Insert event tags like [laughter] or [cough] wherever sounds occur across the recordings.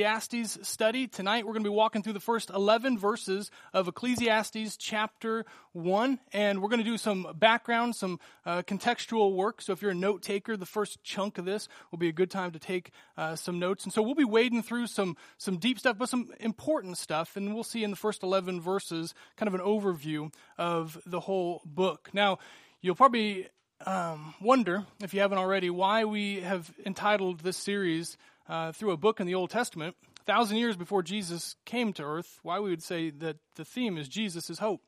Ecclesiastes study. Tonight we're going to be walking through the first 11 verses of Ecclesiastes chapter 1, and we're going to do some background, some uh, contextual work. So if you're a note taker, the first chunk of this will be a good time to take uh, some notes. And so we'll be wading through some, some deep stuff, but some important stuff, and we'll see in the first 11 verses kind of an overview of the whole book. Now, you'll probably um, wonder, if you haven't already, why we have entitled this series uh, through a book in the Old Testament, a thousand years before Jesus came to earth, why we would say that the theme is Jesus is hope.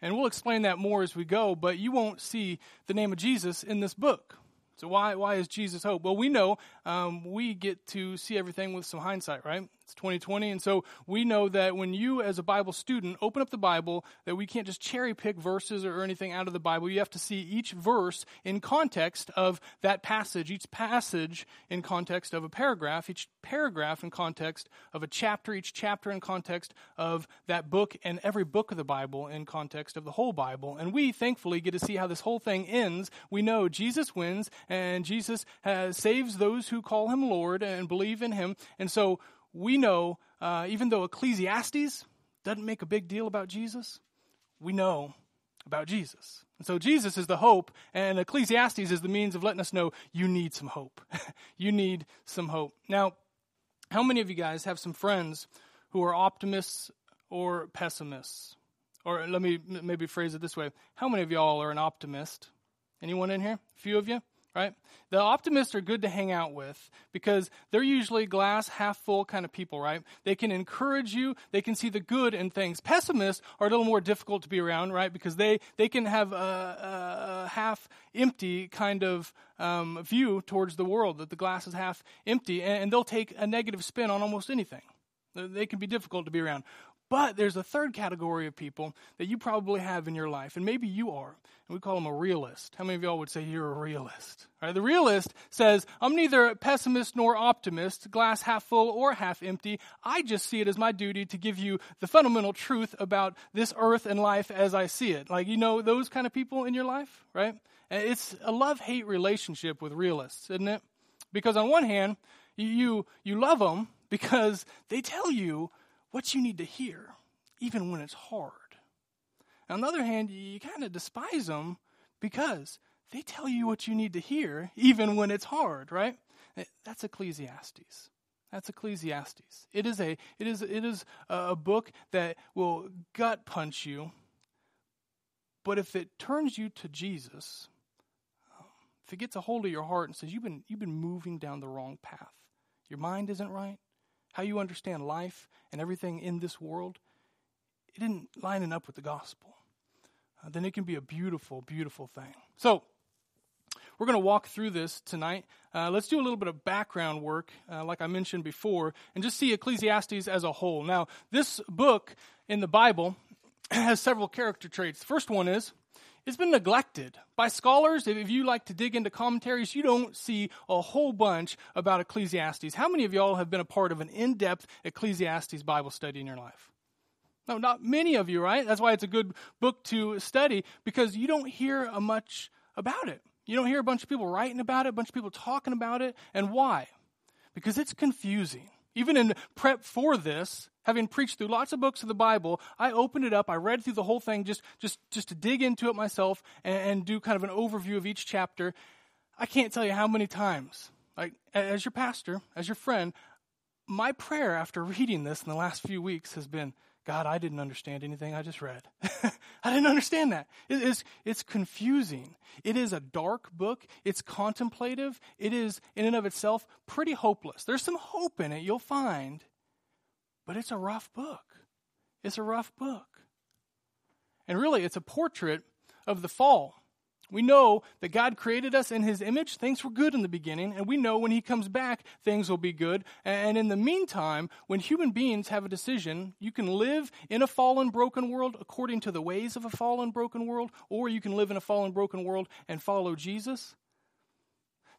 And we'll explain that more as we go, but you won't see the name of Jesus in this book. So why why is Jesus hope? Well, we know um, we get to see everything with some hindsight, right? It's 2020, and so we know that when you, as a Bible student, open up the Bible, that we can't just cherry pick verses or anything out of the Bible. You have to see each verse in context of that passage, each passage in context of a paragraph, each paragraph in context of a chapter, each chapter in context of that book, and every book of the Bible in context of the whole Bible. And we, thankfully, get to see how this whole thing ends. We know Jesus wins, and Jesus has, saves those who call him Lord and believe in him. And so we know, uh, even though Ecclesiastes doesn't make a big deal about Jesus, we know about Jesus. And so Jesus is the hope, and Ecclesiastes is the means of letting us know you need some hope. [laughs] you need some hope. Now, how many of you guys have some friends who are optimists or pessimists? Or let me maybe phrase it this way How many of y'all are an optimist? Anyone in here? A few of you? Right? The optimists are good to hang out with because they're usually glass half full kind of people, right? They can encourage you, they can see the good in things. Pessimists are a little more difficult to be around, right? Because they, they can have a, a half empty kind of um, view towards the world, that the glass is half empty, and, and they'll take a negative spin on almost anything. They can be difficult to be around. But there's a third category of people that you probably have in your life, and maybe you are. And we call them a realist. How many of y'all would say you're a realist? Right? The realist says, I'm neither a pessimist nor optimist, glass half full or half empty. I just see it as my duty to give you the fundamental truth about this earth and life as I see it. Like, you know, those kind of people in your life, right? It's a love hate relationship with realists, isn't it? Because on one hand, you, you love them because they tell you what you need to hear, even when it's hard. On the other hand, you kind of despise them because they tell you what you need to hear, even when it's hard, right? Eh, that's Ecclesiastes. That's Ecclesiastes. It is a it is it is a book that will gut punch you. But if it turns you to Jesus, if it gets a hold of your heart and says you've been you've been moving down the wrong path, your mind isn't right, how you understand life and everything in this world, it isn't lining up with the gospel, uh, then it can be a beautiful, beautiful thing. So, we're going to walk through this tonight. Uh, let's do a little bit of background work, uh, like I mentioned before, and just see Ecclesiastes as a whole. Now, this book in the Bible [clears throat] has several character traits. The first one is it's been neglected by scholars. If you like to dig into commentaries, you don't see a whole bunch about Ecclesiastes. How many of y'all have been a part of an in depth Ecclesiastes Bible study in your life? No, not many of you, right? That's why it's a good book to study because you don't hear much about it. You don't hear a bunch of people writing about it, a bunch of people talking about it. And why? Because it's confusing. Even in prep for this, having preached through lots of books of the Bible, I opened it up, I read through the whole thing just, just, just to dig into it myself and, and do kind of an overview of each chapter. I can't tell you how many times, like, as your pastor, as your friend, my prayer after [laughs] reading this in the last few weeks has been, God, I didn't understand anything I just read. [laughs] I didn't understand that. It is, it's confusing. It is a dark book. It's contemplative. It is, in and of itself, pretty hopeless. There's some hope in it, you'll find. But it's a rough book. It's a rough book. And really, it's a portrait of the fall. We know that God created us in His image. Things were good in the beginning, and we know when He comes back, things will be good. And in the meantime, when human beings have a decision, you can live in a fallen, broken world according to the ways of a fallen, broken world, or you can live in a fallen, broken world and follow Jesus.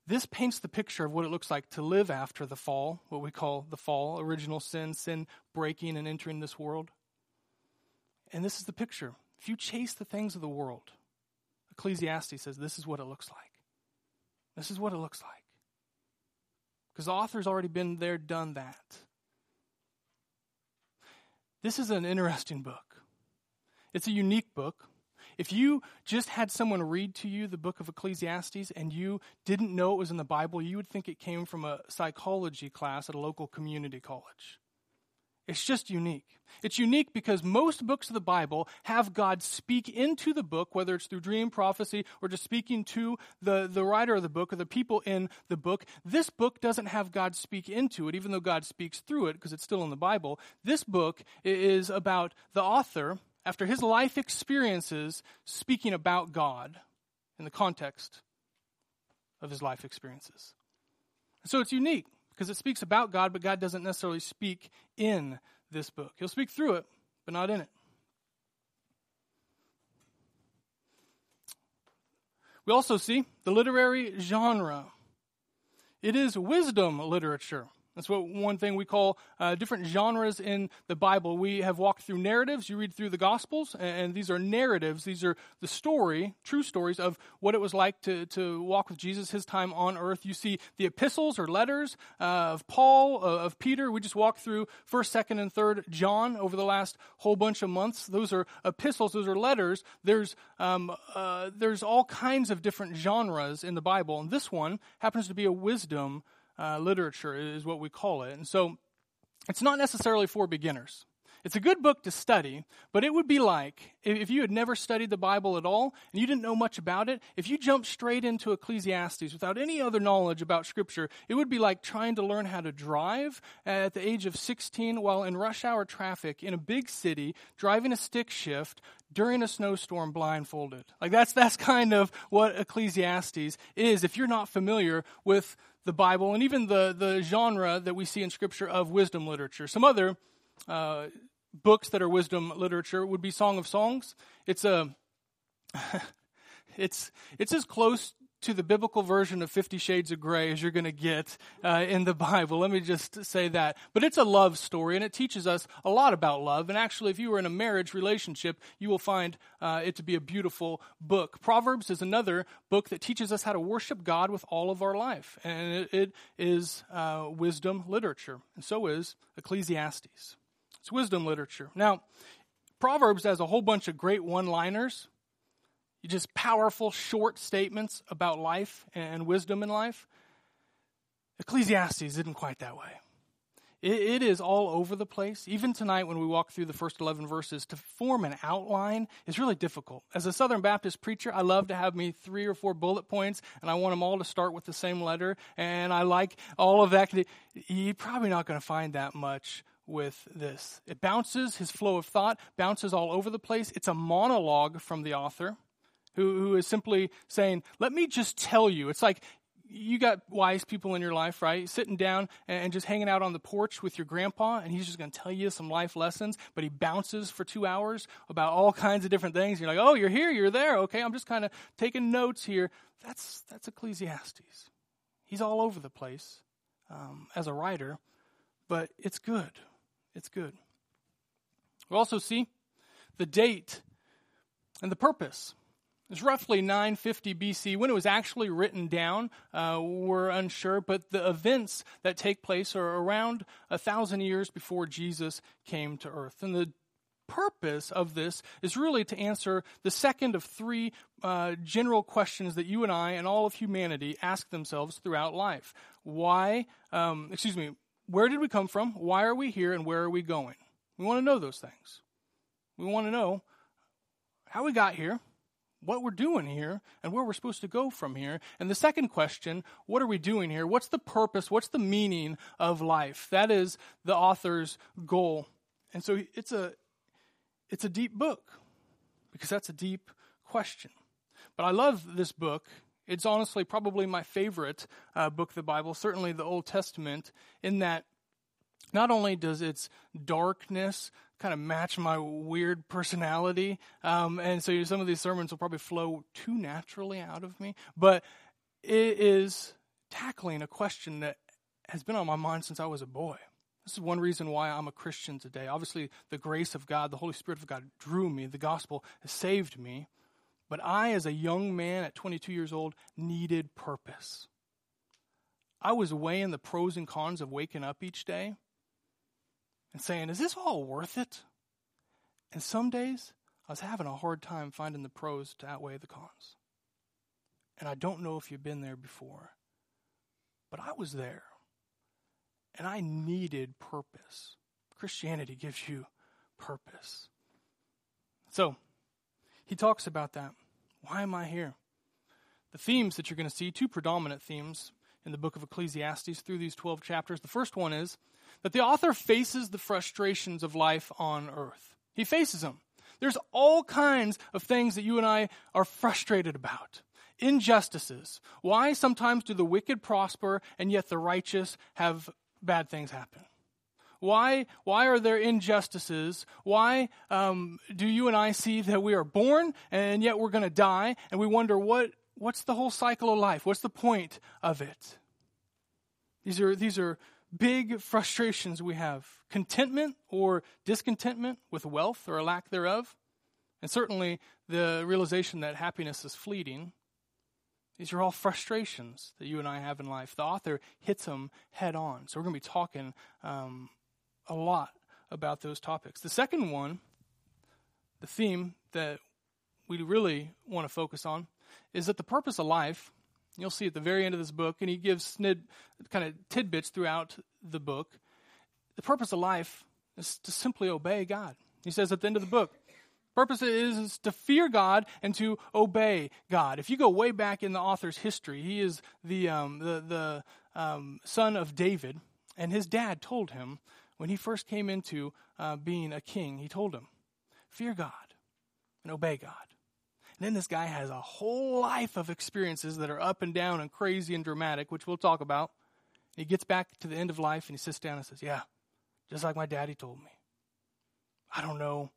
This paints the picture of what it looks like to live after the fall, what we call the fall, original sin, sin breaking and entering this world. And this is the picture. If you chase the things of the world, Ecclesiastes says this is what it looks like. This is what it looks like. Because the author's already been there, done that. this is an interesting book. It's a unique book. If you just had someone read to you the book of Ecclesiastes and you didn't know it was in the Bible, you would think it came from a psychology class at a local community college. It's just unique. It's unique because most books of the Bible have God speak into the book, whether it's through dream, prophecy, or just speaking to the, the writer of the book or the people in the book. This book doesn't have God speak into it, even though God speaks through it because it's still in the Bible. This book is about the author, after his life experiences, speaking about God in the context of his life experiences. So it's unique because it speaks about God, but God doesn't necessarily speak in this book. He'll speak through it, but not in it. We also see the literary genre. It is wisdom literature. That's what one thing we call uh, different genres in the Bible. We have walked through narratives. You read through the Gospels, and, and, these are narratives. These are the story, true stories of what it was like to, to walk with Jesus, his time on earth. You see the epistles or letters uh, of Paul, uh, of Peter. We just walked through 1st, 2nd, and 3rd John over the last whole bunch of months. Those are epistles, those are letters. There's, um, uh, there's all kinds of different genres in the Bible, and this one happens to be a wisdom uh, literature, is what we call it. And so it's not necessarily for beginners. It's a good book to study, but it would be like if you had never studied the Bible at all and you didn't know much about it, if you jumped straight into Ecclesiastes without any other knowledge about Scripture, it would be like trying to learn how to drive at the age of 16 while in rush hour traffic in a big city, driving a stick shift during a snowstorm blindfolded. Like that's, that's kind of what Ecclesiastes is if you're not familiar with the Bible and even the, the genre that we see in Scripture of wisdom literature. Some other uh, books that are wisdom literature would be Song of Songs. It's a [laughs] it's it's as close to the biblical version of Fifty Shades of Grey as you're going to get uh, in the [laughs] Bible. Let me just say that. But it's a love story, and it teaches us a lot about love. And actually, if you were in a marriage relationship, you will find uh, it to be a beautiful book. Proverbs is another book that teaches us how to worship God with all of our life, and it, it is uh, wisdom literature, and so is Ecclesiastes. It's wisdom literature. Now, Proverbs has a whole bunch of great one liners just powerful, short statements about life and wisdom in life. Ecclesiastes isn't quite that way. It, it is all over the place. Even tonight, when we walk through the first 11 verses, to form an outline is really difficult. As a Southern Baptist preacher, I love to have me three or four bullet points, and I want them all to start with the same letter, and I like all of that. You're probably not going to find that much with this. It bounces, his flow of thought bounces all over the place. It's a monologue from the author who, who is simply saying, Let me just tell you. It's like you got wise people in your life, right? Sitting down and just hanging out on the porch with your grandpa, and he's just going to tell you some life lessons, but he bounces for two hours about all kinds of different things. You're like, oh, you're here, you're there. Okay, I'm just kind of taking notes here. That's, that's Ecclesiastes. He's all over the place um, as a writer, but it's good. It's good. We also see the date and the purpose it's roughly 950 BC. When it was actually written down, uh, we're unsure, but the events that take place are around a thousand years before Jesus came to earth. And the purpose of this is really to answer the second of three uh, general questions that you and I and all of humanity ask themselves throughout life. Why, um, excuse me, where did we come from? Why are we here? And where are we going? We want to know those things. We want to know how we got here what we're doing here and where we're supposed to go from here. And the second question, what are we doing here? What's the purpose? What's the meaning of life? That is the author's goal. And so it's a it's a deep book because that's a deep question. But I love this book. It's honestly probably my favorite uh, book of the Bible, certainly the Old Testament, in that not only does its darkness kind of match my weird personality. Um, and so some of these sermons will probably flow too naturally out of me. But it is tackling a question that has been on my mind since I was a boy. This is one reason why I'm a Christian today. Obviously, the grace of God, the Holy Spirit of God drew me. The gospel has saved me. But I, as a young man at 22 years old, needed purpose. I was weighing the pros and cons of waking up each day and saying, Is this all worth it? And some days, I was having a hard time finding the pros to outweigh the cons. And I don't know if you've been there before, but I was there. And I needed purpose. Christianity gives you purpose. So, he talks about that. Why am I here? The themes that you're going to see, two predominant themes in the book of Ecclesiastes through these 12 chapters. The first one is that the author faces the frustrations of life on earth. He faces them. There's all kinds of things that you and I are frustrated about. Injustices. Why sometimes do the wicked prosper and yet the righteous have bad things happen? Why, why are there injustices? Why um, do you and I see that we are born and yet we're going to die and we wonder what, what's the whole cycle of life? What's the point of it? These are, these are big frustrations we have contentment or discontentment with wealth or a lack thereof, and certainly the realization that happiness is fleeting. These are all frustrations that you and I have in life. The author hits them head on. So we're going to be talking um, a lot about those topics. The second one, the theme that we really want to focus on, is that the purpose of life, you'll see at the very end of this book, and he gives snid, kind of tidbits throughout the book. The purpose of life is to simply obey God. He says at the end of the book, purpose is, is to fear God and to obey God. If you go way back in the author's history, he is the, um, the, the um, son of David, and his dad told him when he first came into uh, being a king, he told him, Fear God and obey God. And then this guy has a whole life of experiences that are up and down and crazy and dramatic, which we'll talk about. He gets back to the end of life and he sits down and says, Yeah, just like my daddy told me. I don't know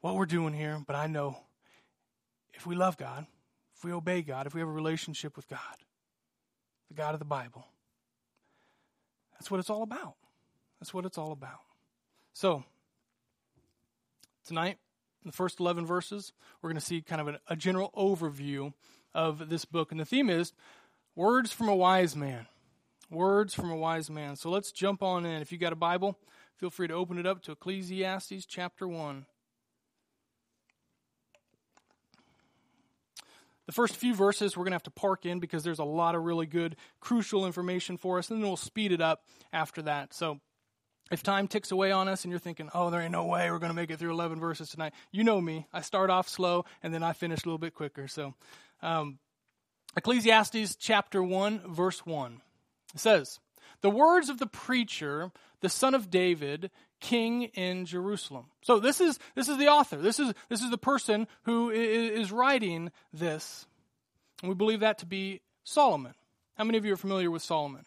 what we're doing here, but I know if we love God, if we obey God, if we have a relationship with God, the God of the Bible, that's what it's all about. That's what it's all about. So, tonight, the first 11 verses, we're going to see kind of a, a general overview of this book. And the theme is Words from a Wise Man. Words from a Wise Man. So let's jump on in. If you got a Bible, feel free to open it up to Ecclesiastes chapter 1. The first few verses we're going to have to park in because there's a lot of really good, crucial information for us, and then we'll speed it up after that. So if time ticks away on us and you're thinking, oh, there ain't no way we're going to make it through 11 verses tonight, you know me. I start off slow and then I finish a little bit quicker. So, um, Ecclesiastes chapter 1, verse 1 it says, The words of the preacher, the son of David, king in Jerusalem. So this is, this is the author. This is, this is the person who is writing this. And we believe that to be Solomon. How many of you are familiar with Solomon?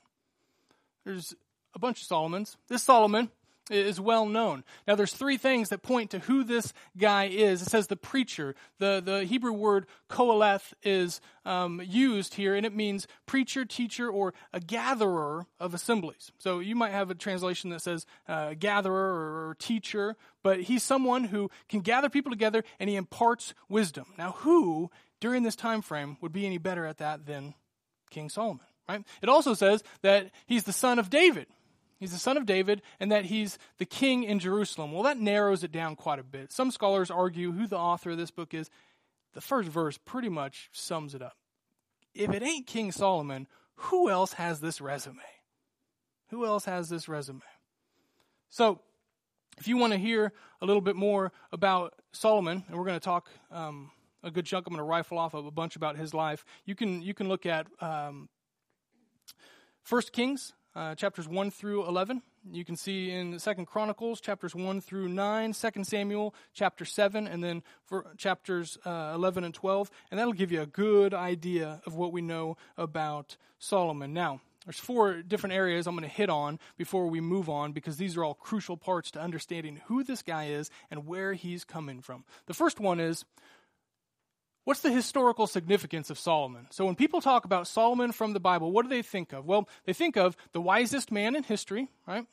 There's a bunch of Solomons. This Solomon is well known. Now, there's three things that point to who this guy is. It says the preacher. The, the Hebrew word Qoheleth is um, used here, and it means preacher, teacher, or a gatherer of assemblies. So you might have a translation that says uh, gatherer or, teacher, but he's someone who can gather people together and he imparts wisdom. Now, who during this time frame would be any better at that than King Solomon? Right? It also says that he's the son of David. He's the son of David, and that he's the king in Jerusalem. Well, that narrows it down quite a bit. Some scholars argue who the author of this book is. The first verse pretty much sums it up. If it ain't King Solomon, who else has this resume? Who else has this resume? So, if you want to hear a little bit more about Solomon, and we're going to talk um, a good chunk, I'm going to rifle off of a bunch about his life. You can you can look at um, First Kings uh, chapters 1 through 11. You can see in Second Chronicles chapters 1 through 9, 2 Samuel chapter 7, and then chapters uh, 11 and 12. And that'll give you a good idea of what we know about Solomon. Now, there's four different areas I'm going to hit on before we move on because these are all crucial parts to understanding who this guy is and where he's coming from. The first one is What's the historical significance of Solomon? So, when people talk about Solomon from the Bible, what do they think of? Well, they think of the wisest man in history, right?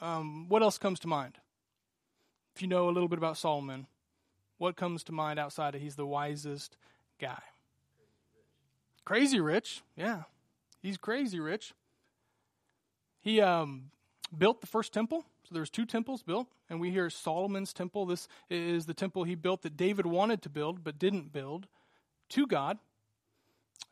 Um, what else comes to mind? If you know a little bit about Solomon, what comes to mind outside of he's the wisest guy? Crazy rich, yeah. He's crazy rich. He um, built the first temple. So there's two temples built, and we hear Solomon's temple. This is the temple he built that David wanted to build but didn't build to God.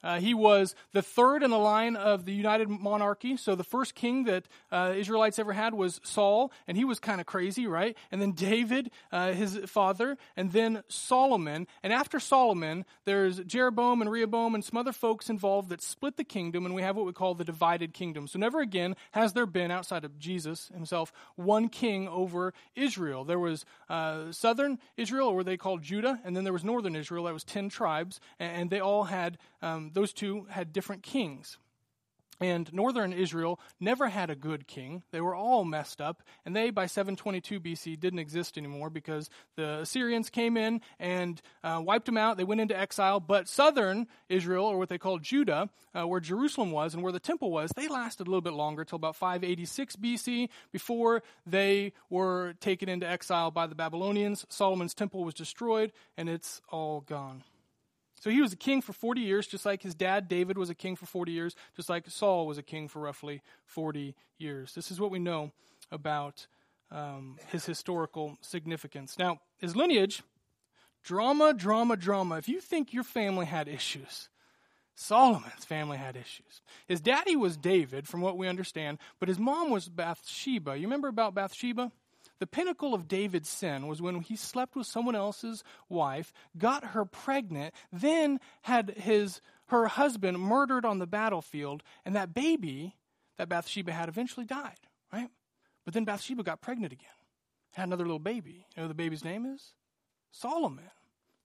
Uh, he was the third in the line of the united monarchy. So the first king that uh, Israelites ever had was Saul, and he was kind of crazy, right? And then David, uh, his father, and then Solomon. And after Solomon, there's Jeroboam and Rehoboam and some other folks involved that split the kingdom, and we have what we call the divided kingdom. So never again has there been, outside of Jesus himself, one king over Israel. There was uh, southern Israel, or what they called Judah, and then there was northern Israel. That was ten tribes, and they all had. Um, those two had different kings. And northern Israel never had a good king. They were all messed up. And they, by 722 BC, didn't exist anymore because the Assyrians came in and uh, wiped them out. They went into exile. But southern Israel, or what they called Judah, uh, where Jerusalem was and where the temple was, they lasted a little bit longer, till about 586 BC, before they were taken into exile by the Babylonians. Solomon's temple was destroyed, and it's all gone. So he was a king for 40 years, just like his dad David was a king for 40 years, just like Saul was a king for roughly 40 years. This is what we know about um, his historical significance. Now, his lineage, drama, drama, drama. If you think your family had issues, Solomon's family had issues. His daddy was David, from what we understand, but his mom was Bathsheba. You remember about Bathsheba? The pinnacle of David's sin was when he slept with someone else's wife, got her pregnant, then had his her husband murdered on the battlefield, and that baby that Bathsheba had eventually died, right? But then Bathsheba got pregnant again, had another little baby. You know the baby's name is? Solomon.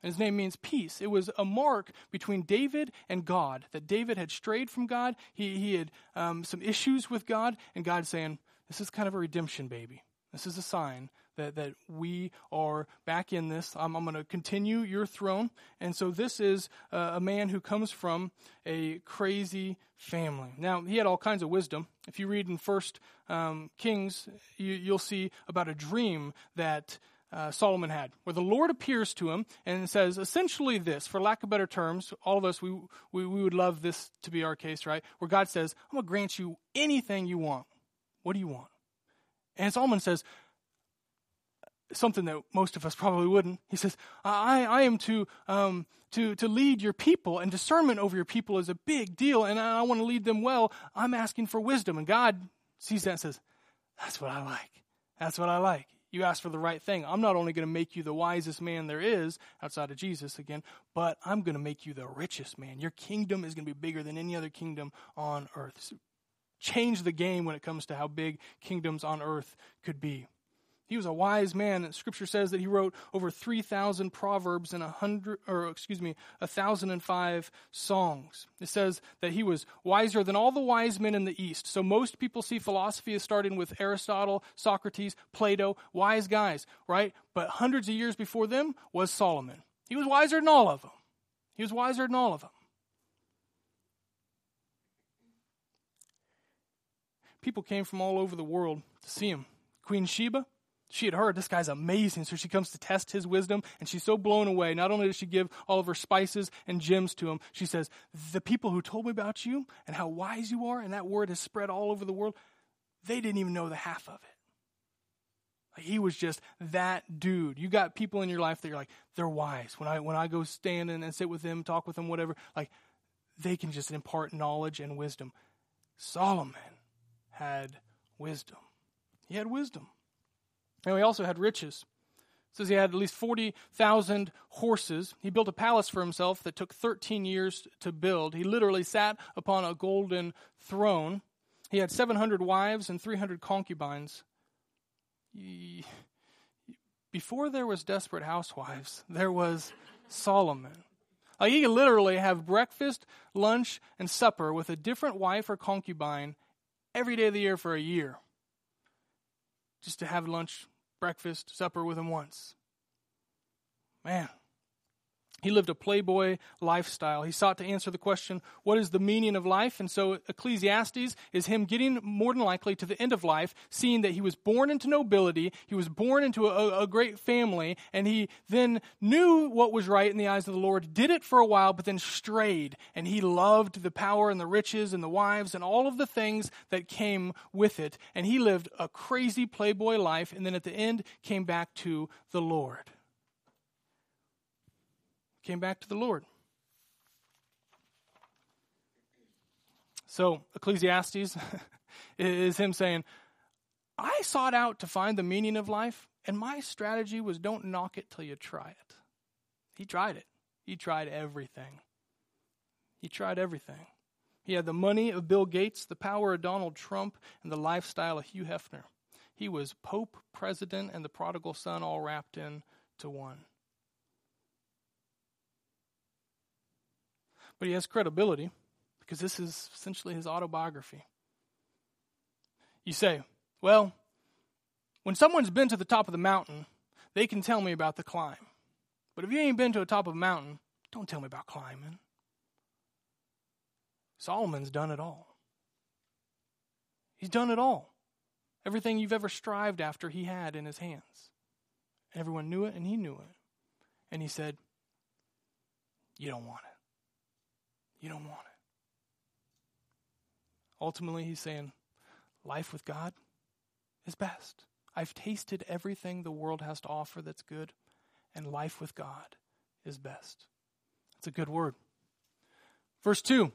And his name means peace. It was a mark between David and God, that David had strayed from God. He, he had um, some issues with God, and God saying, This is kind of a redemption baby. This is a sign that, that we are back in this. I'm, I'm going to continue your throne. And so this is uh, a man who comes from a crazy family. Now, he had all kinds of wisdom. If you read in First um, Kings, you, will see about a dream that uh, Solomon had, where the Lord appears to him and says essentially this, for lack of better terms, all of us, we, we, we would love this to be our case, right? Where God says, I'm going to grant you anything you want. What do you want? And Solomon says something that most of us probably wouldn't. He says, I, I am to, um, to, to lead your people, and discernment over your people is a big deal, and I, I want to lead them well. I'm asking for wisdom. And God sees that and says, That's what I like. That's what I like. You ask for the right thing. I'm not only going to make you the wisest man there is outside of Jesus again, but I'm going to make you the richest man. Your kingdom is going to be bigger than any other kingdom on earth change the game when it comes to how big kingdoms on earth could be. He was a wise man. Scripture says that he wrote over 3,000 proverbs and a hundred, or excuse me, a thousand and five songs. It says that he was wiser than all the wise men in the East. So most people see philosophy as starting with Aristotle, Socrates, Plato, wise guys, right? But hundreds of years before them was Solomon. He was wiser than all of them. He was wiser than all of them. People came from all over the world to see him. Queen Sheba, she had heard this guy's amazing, so she comes to test his wisdom, and she's so blown away. Not only does she give all of her spices and gems to him, she says, The people who told me about you and how wise you are, and that word has spread all over the world, they didn't even know the half of it. he was just that dude. You got people in your life that you're like, they're wise. When I when I go stand and, and sit with them, talk with them, whatever, like they can just impart knowledge and wisdom. Solomon had wisdom. He had wisdom. And he also had riches. It says he had at least 40,000 horses. He built a palace for himself that took 13 years to build. He literally sat upon a golden throne. He had 700 wives and 300 concubines. Before there was desperate housewives, there was Solomon. Like he could literally have breakfast, lunch, and supper with a different wife or concubine every day of the year for a year just to have lunch, breakfast, supper with him once. Man. He lived a playboy lifestyle. He sought to answer the question, what is the meaning of life? And so Ecclesiastes is him getting more than likely to the end of life, seeing that he was born into nobility, he was born into a, a, great family, and he then knew what was right in the eyes of the Lord, did it for a while, but then strayed. And he loved the power and the riches and the wives and all of the things that came with it. And he lived a crazy playboy life, and then at the end came back to the Lord came back to the Lord. So, Ecclesiastes [laughs] is him saying, I sought out to find the meaning of life, and my strategy was don't knock it till you try it. He tried it. He tried everything. He tried everything. He had the money of Bill Gates, the power of Donald Trump, and the lifestyle of Hugh Hefner. He was Pope, President, and the prodigal son all wrapped in to one. But he has credibility because this is essentially his autobiography. You say, well, when someone's been to the top of the mountain, they can tell me about the climb. But if you ain't been to the top of a mountain, don't tell me about climbing. Solomon's done it all. He's done it all. Everything you've ever strived after, he had in his hands. Everyone knew it, and he knew it. And he said, You don't want it. You don't want it. Ultimately, he's saying, life with God is best. I've tasted everything the world has to offer that's good, and life with God is best. It's a good word. Verse 2.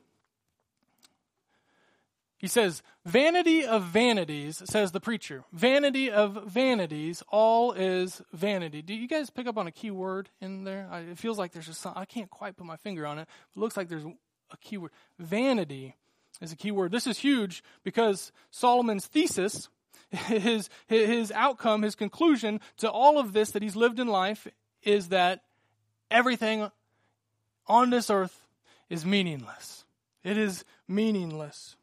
He says, Vanity of vanities, says the preacher. Vanity of vanities, all is vanity. Do you guys pick up on a key word in there? it feels like there's just some, I can't quite put my finger on it. It looks like there's a key word. Vanity is a key word. This is huge because Solomon's thesis, [laughs] his, his outcome, his conclusion to all of this that he's lived in life is that everything on this earth is meaningless. It is meaningless.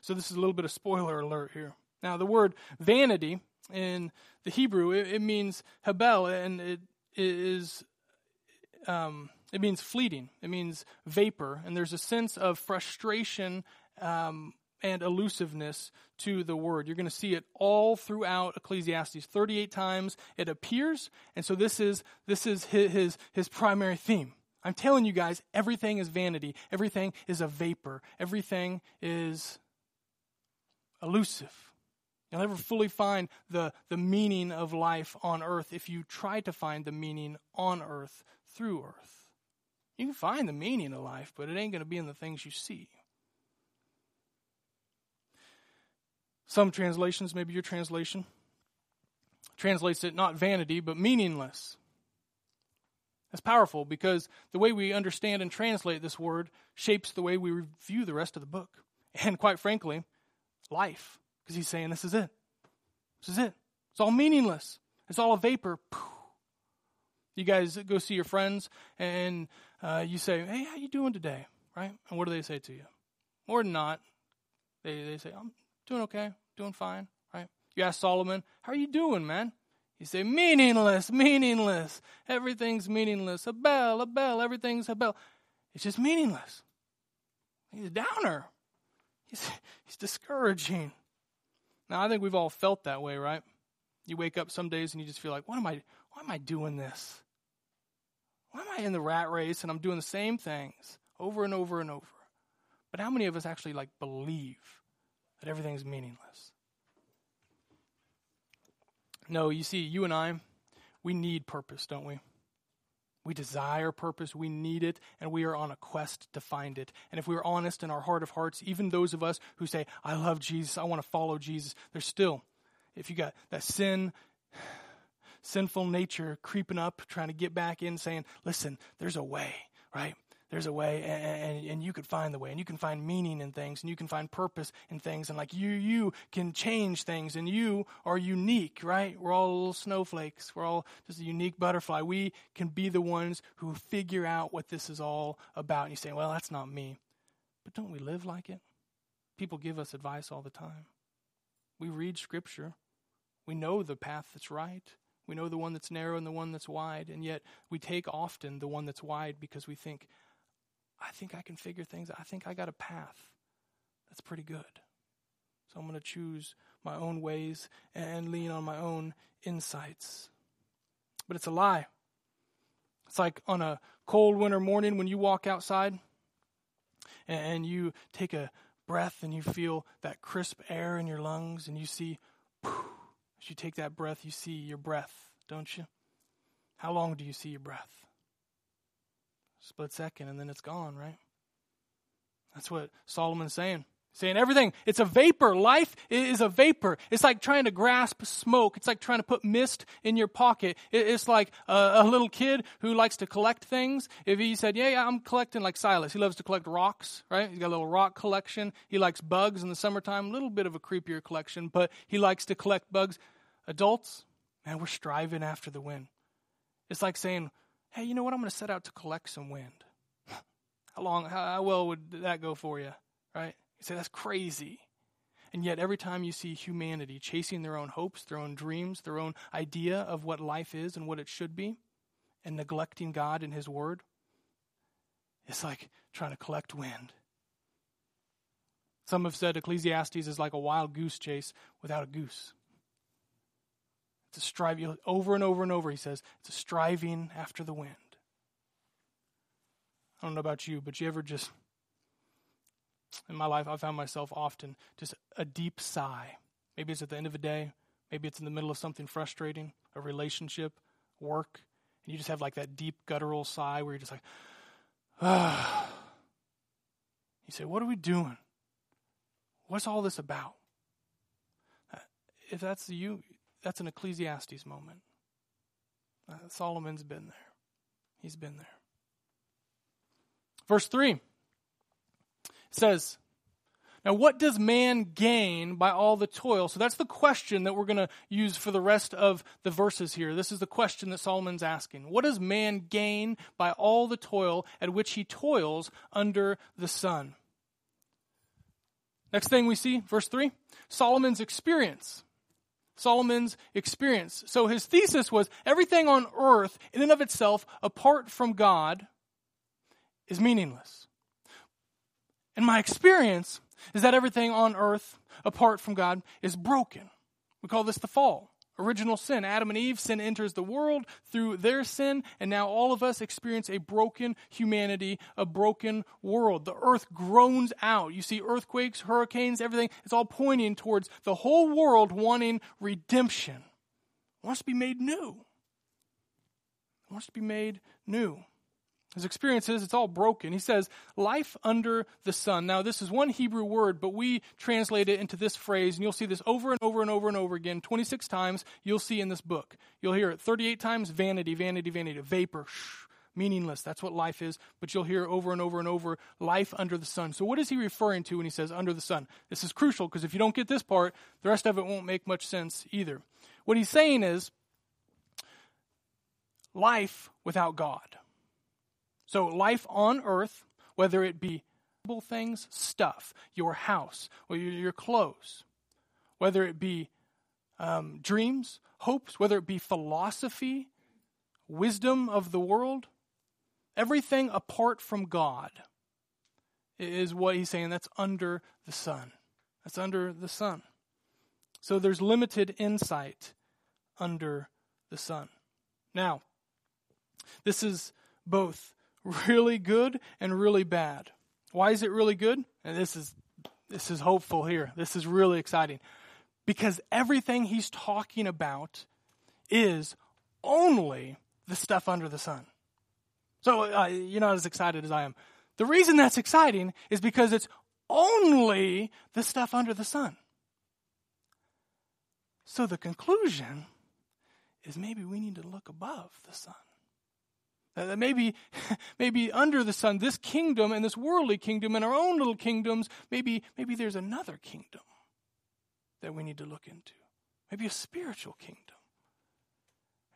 So, this is a little bit of spoiler alert here. Now, the word vanity in the Hebrew, it, it means hebel, and it is um, it means fleeting, it means vapor, and there's a sense of frustration um, and elusiveness to the word. You're going to see it all throughout Ecclesiastes. 38 times it appears, and so this is this is his his, his primary theme. I'm telling you guys, everything is vanity. Everything is a vapor. Everything is elusive. You'll never fully find the, the meaning of life on earth if you try to find the meaning on earth through earth. You can find the meaning of life, but it ain't going to be in the things you see. Some translations, maybe your translation, translates it not vanity, but meaningless. That's powerful because the way we understand and translate this word shapes the way we view the rest of the book. And quite frankly, life. Because he's saying this is it. This is it. It's all meaningless. It's all a vapor. You guys go see your friends and uh, you say, "Hey, how you doing today?" Right? And what do they say to you? More than not, they they say, "I'm doing okay, doing fine." Right? You ask Solomon, "How are you doing, man?" You say, "Meaningless, meaningless. Everything's meaningless. Hebel, a bell. Everything's hebel. It's just meaningless." He's a downer. He's [laughs] he's discouraging. Now I think we've all felt that way, right? You wake up some days and you just feel like, "What am I? Why am I doing this?" Why am I in the rat race and I'm doing the same things over and over and over? But how many of us actually like believe that everything's meaningless? No, you see, you and I, we need purpose, don't we? We desire purpose, we need it, and we are on a quest to find it. And if we are honest in our heart of hearts, even those of us who say, I love Jesus, I want to follow Jesus, there's still, if you got that sin sinful nature creeping up, trying to get back in, saying, listen, there's a way, right? There's a way, and, and, and, you could find the way, and you can find meaning in things, and you can find purpose in things, and like you, you can change things, and you are unique, right? We're all little snowflakes. We're all just a unique butterfly. We can be the ones who figure out what this is all about. And you say, well, that's not me. But don't we live like it? People give us advice all the time. We read scripture. We know the path that's right. We know the one that's narrow and the one that's wide, and yet we take often the one that's wide because we think, I think I can figure things. I think I got a path that's pretty good. So I'm going to choose my own ways and lean on my own insights. But it's a lie. It's like on a cold winter morning when you walk outside and you take a breath and you feel that crisp air in your lungs and you see, as you take that breath, you see your breath, don't you? How long do you see your breath? Split second and then it's gone, right? That's what Solomon's saying. Saying everything, it's a vapor. Life is a vapor. It's like trying to grasp smoke. It's like trying to put mist in your pocket. It's like a, a, little kid who likes to collect things. If he said, yeah, yeah, I'm collecting like Silas. He loves to collect rocks, right? He's got a little rock collection. He likes bugs in the summertime. A little bit of a creepier collection, but he likes to collect bugs. Adults, man, we're striving after the wind. It's like saying, hey, you know what? I'm going to set out to collect some wind. [laughs] how long, how, well would that go for you, right? You say, that's crazy. And yet, every time you see humanity chasing their own hopes, their own dreams, their own idea of what life is and what it should be, and neglecting God and His Word, it's like trying to collect wind. Some have said Ecclesiastes is like a wild goose chase without a goose. It's a striving, over and over and over, he says, it's a striving after the wind. I don't know about you, but you ever just in my life, I've found myself often just a deep sigh. Maybe it's at the end of a day, maybe it's in the middle of something frustrating, a relationship, work, and you just have like that deep guttural sigh where you're just like, ah. [sighs] You say, What are we doing? What's all this about? Uh, if that's you, that's an Ecclesiastes moment. Uh, Solomon's been there. He's been there. Verse 3 says, now, what does man gain by all the toil? So that's the question that we're going to use for the rest of the verses here. This is the question that Solomon's asking. What does man gain by all the toil at which he toils under the sun? Next thing we see, verse 3 Solomon's experience. Solomon's experience. So his thesis was everything on earth, in and of itself, apart from God, is meaningless. And my experience is that everything on earth, apart from God, is broken. We call this the fall. Original sin. Adam and Eve, sin enters the world through their sin, and now all of us experience a broken humanity, a broken world. The earth groans out. You see earthquakes, hurricanes, everything. It's all pointing towards the whole world wanting redemption. It wants to be made new. It wants to be made new. His experiences, it's all broken. He says, life under the sun. Now, this is one Hebrew word, but we translate it into this phrase, and you'll see this over and over and over and over again, 26 times, you'll see in this book. You'll hear it 38 times vanity, vanity, vanity, vapor, shh, meaningless. That's what life is, but you'll hear over and over and over life under the sun. So, what is he referring to when he says under the sun? This is crucial because if you don't get this part, the rest of it won't make much sense either. What he's saying is life without God. So, life on earth, whether it be things, stuff, your house, or your clothes, whether it be um, dreams, hopes, whether it be philosophy, wisdom of the world, everything apart from God is what he's saying that's under the sun. That's under the sun. So there's limited insight under the sun. Now, this is both really good and really bad. Why is it really good? And this is this is hopeful here. This is really exciting. Because everything he's talking about is only the stuff under the sun. So uh, you're not as excited as I am. The reason that's exciting is because it's only the stuff under the sun. So the conclusion is maybe we need to look above the sun. That maybe, [laughs] maybe under the sun, this kingdom and this worldly kingdom and our own little kingdoms, maybe, maybe there's another kingdom that we need to look into. Maybe a spiritual kingdom.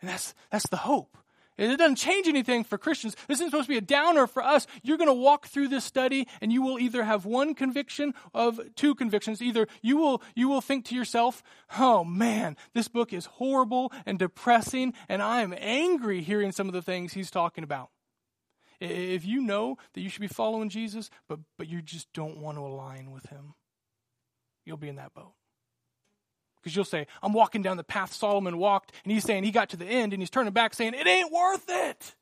And that's, that's the hope, It doesn't change anything for Christians. This isn't supposed to be a downer for us. You're going to walk through this study and you will either have one conviction of two convictions. Either you will, you will think to yourself, oh man, this book is horrible and depressing and I am angry hearing some of the things he's talking about. If you know that you should be following Jesus, but, but you just don't want to align with him, you'll be in that boat. Because you'll say, I'm walking down the path Solomon walked, and he's saying he got to the end, and he's turning back saying, It ain't worth it.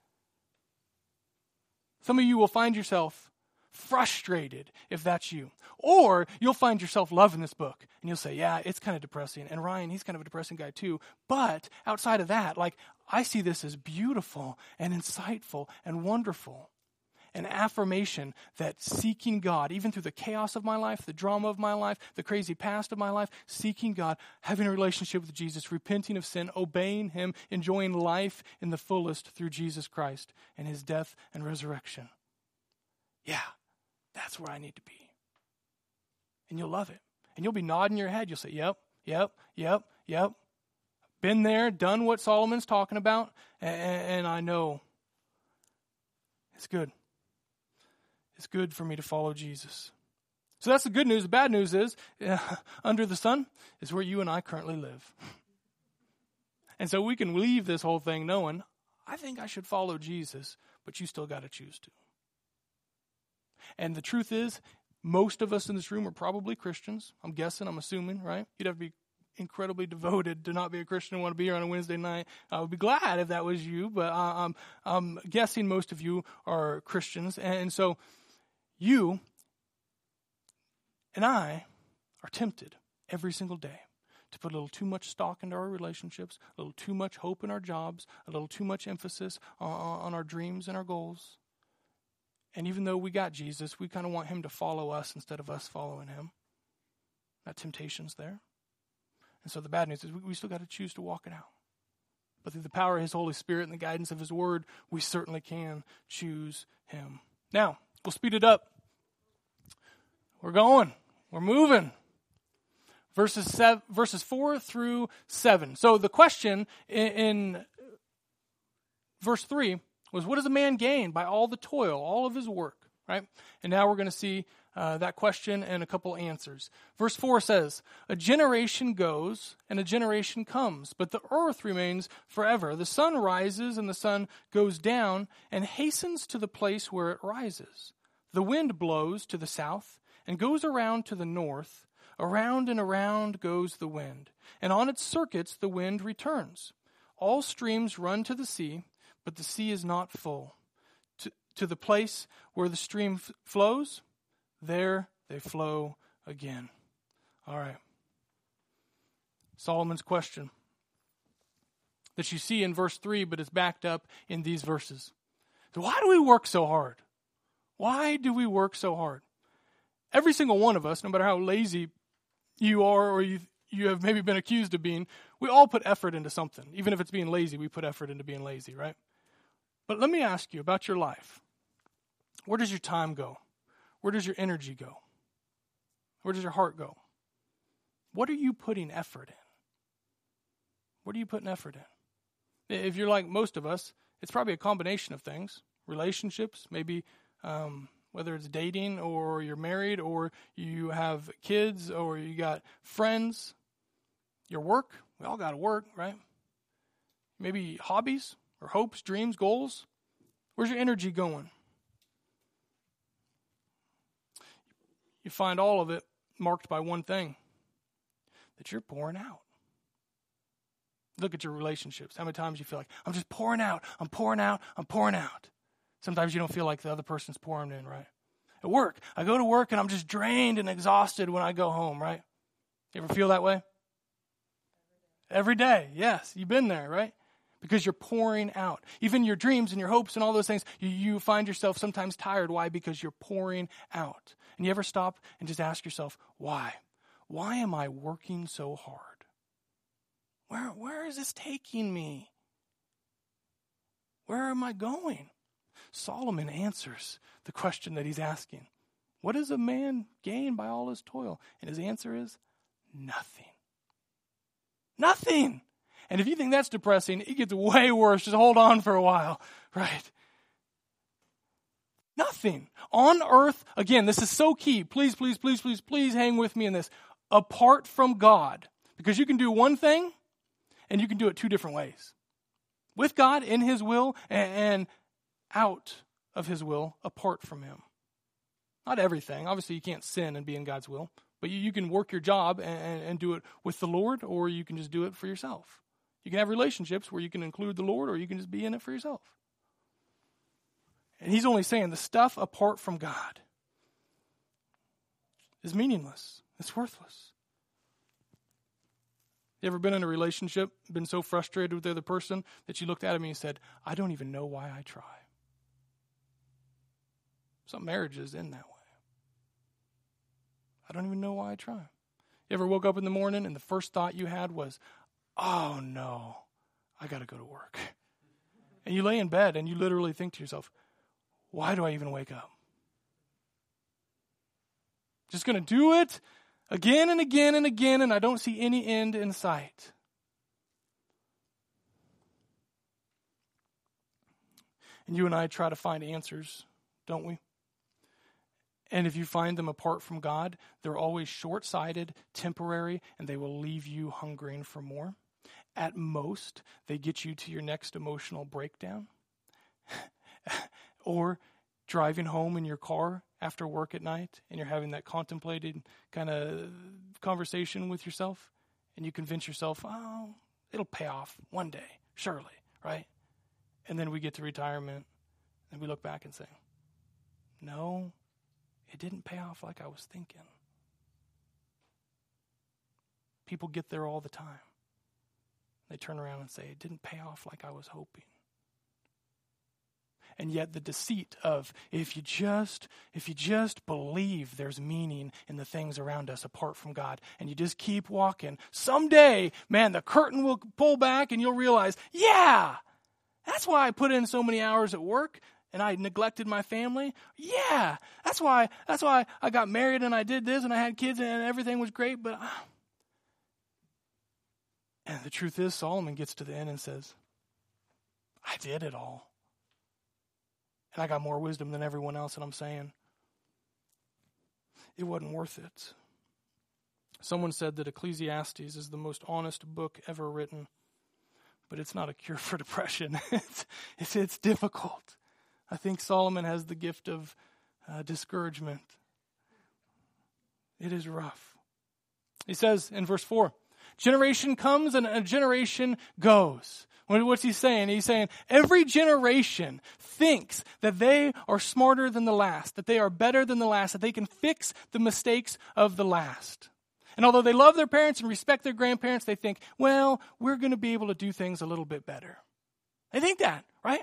Some of you will find yourself frustrated if that's you. Or you'll find yourself loving this book and you'll say, Yeah, it's kind of depressing. And Ryan, he's kind of a depressing guy too. But outside of that, like, I see this as beautiful and insightful and wonderful an affirmation that seeking God, even through the chaos of my life, the drama of my life, the crazy past of my life, seeking God, having a relationship with Jesus, repenting of sin, obeying Him, enjoying life in the fullest through Jesus Christ and His death and resurrection. Yeah, that's where I need to be. And you'll love it. And you'll be nodding your head. You'll say, Yep, yep, yep, yep. Been there, done what Solomon's talking about, and, and I know it's good. It's good for me to follow Jesus. So that's the good news. The bad news is, uh, [laughs] under the sun is where you and I currently live. [laughs] And so we can leave this whole thing knowing, I think I should follow Jesus, but you still got to choose to. And the truth is, most of us in this room are probably Christians. I'm guessing, I'm assuming, right? You'd have to be incredibly devoted to not be a Christian and want to be here on a Wednesday night. I would be glad if that was you, but I'm, I'm guessing most of you are Christians. And so you and I are tempted every single day to put a little too much stock into our relationships, a little too much hope in our jobs, a little too much emphasis on, our dreams and our goals. And even though we got Jesus, we kind of want him to follow us instead of us following him. That temptation's there. And so the bad news is we, we still got to choose to walk it out. But through the power of his Holy Spirit and the guidance of his word, we certainly can choose him. Now, We'll speed it up. We're going. We're moving. Verses seven, verses four through seven. So the question in, in verse three was, "What does a man gain by all the toil, all of his work?" Right. And now we're going to see uh, that question and a couple answers. Verse 4 says, A generation goes and a generation comes, but the earth remains forever. The sun rises and the sun goes down and hastens to the place where it rises. The wind blows to the south and goes around to the north. Around and around goes the wind, and on its circuits the wind returns. All streams run to the sea, but the sea is not full. To, to the place where the stream f- flows, there they flow again. All right. Solomon's question that you see in verse 3, but is backed up in these verses. So why do we work so hard? Why do we work so hard? Every single one of us, no matter how lazy you are or you, you have maybe been accused of being, we all put effort into something. Even if it's being lazy, we put effort into being lazy, right? But let me ask you about your life. Where does your time go? Where does your energy go? Where does your heart go? What are you putting effort in? What are you putting effort in? If you're like most of us, it's probably a combination of things relationships, maybe um, whether it's dating or you're married or you have kids or you got friends, your work. We all got to work, right? Maybe hobbies or hopes, dreams, goals. Where's your energy going? You find all of it marked by one thing that you're pouring out. Look at your relationships. How many times you feel like, I'm just pouring out, I'm pouring out, I'm pouring out. Sometimes you don't feel like the other person's pouring in, right? At work, I go to work and I'm just drained and exhausted when I go home, right? You ever feel that way? Every day, yes. You've been there, right? Because you're pouring out. Even your dreams and your hopes and all those things, you, you find yourself sometimes tired. Why? Because you're pouring out. And you ever stop and just ask yourself, why? Why am I working so hard? Where, where is this taking me? Where am I going? Solomon answers the question that he's asking What does a man gain by all his toil? And his answer is nothing. Nothing. And if you think that's depressing, it gets way worse. Just hold on for a while, [laughs] right? Nothing. On earth, again, this is so key. Please, please, please, please, please hang with me in this. Apart from God, because you can do one thing and you can do it two different ways with God in His will and out of His will apart from Him. Not everything. Obviously, you can't sin and be in God's will, but you, you can work your job and, and do it with the Lord, or you can just do it for yourself. You can have relationships where you can include the Lord, or you can just be in it for yourself. And he's only saying the stuff apart from God is meaningless, it's worthless. You ever been in a relationship, been so frustrated with the other person that you looked at him and you said, I don't even know why I try? Some marriages end that way. I don't even know why I try. You ever woke up in the morning and the first thought you had was, oh no, I got to go to work. [laughs] And you lay in bed and you literally think to yourself, why do I even wake up? Just going to do it again and again and again, and I don't see any end in sight. And you and I try to find answers, don't we? And if you find them apart from God, they're always short sighted, temporary, and they will leave you hungering for more. At most, they get you to your next emotional breakdown. [laughs] or driving home in your car after work at night and you're having that contemplated kind of conversation with yourself and you convince yourself, oh, it'll pay off one day, surely, right? And then we get to retirement and we look back and say, no, it didn't pay off like I was thinking. People get there all the time. They turn around and say, it didn't pay off like I was hoping and yet the deceit of if you just if you just believe there's meaning in the things around us apart from God and you just keep walking someday man the curtain will pull back and you'll realize yeah that's why I put in so many hours at work and I neglected my family. Yeah, that's why that's why I got married and I did this and I had kids and everything was great, but uh, and the truth is Solomon gets to the end and says, I did it all. And I got more wisdom than everyone else, and I'm saying it wasn't worth it. Someone said that Ecclesiastes is the most honest book ever written, but it's not a cure for [laughs] depression. it's, it's, it's, difficult. I think Solomon has the gift of uh, discouragement. It is rough. He says in verse 4 Generation comes and a generation goes. What's he saying? He's saying every generation thinks that they are smarter than the last, that they are better than the last, that they can fix the mistakes of the last. And although they love their parents and respect their grandparents, they think, well, we're going to be able to do things a little bit better. They think that, right?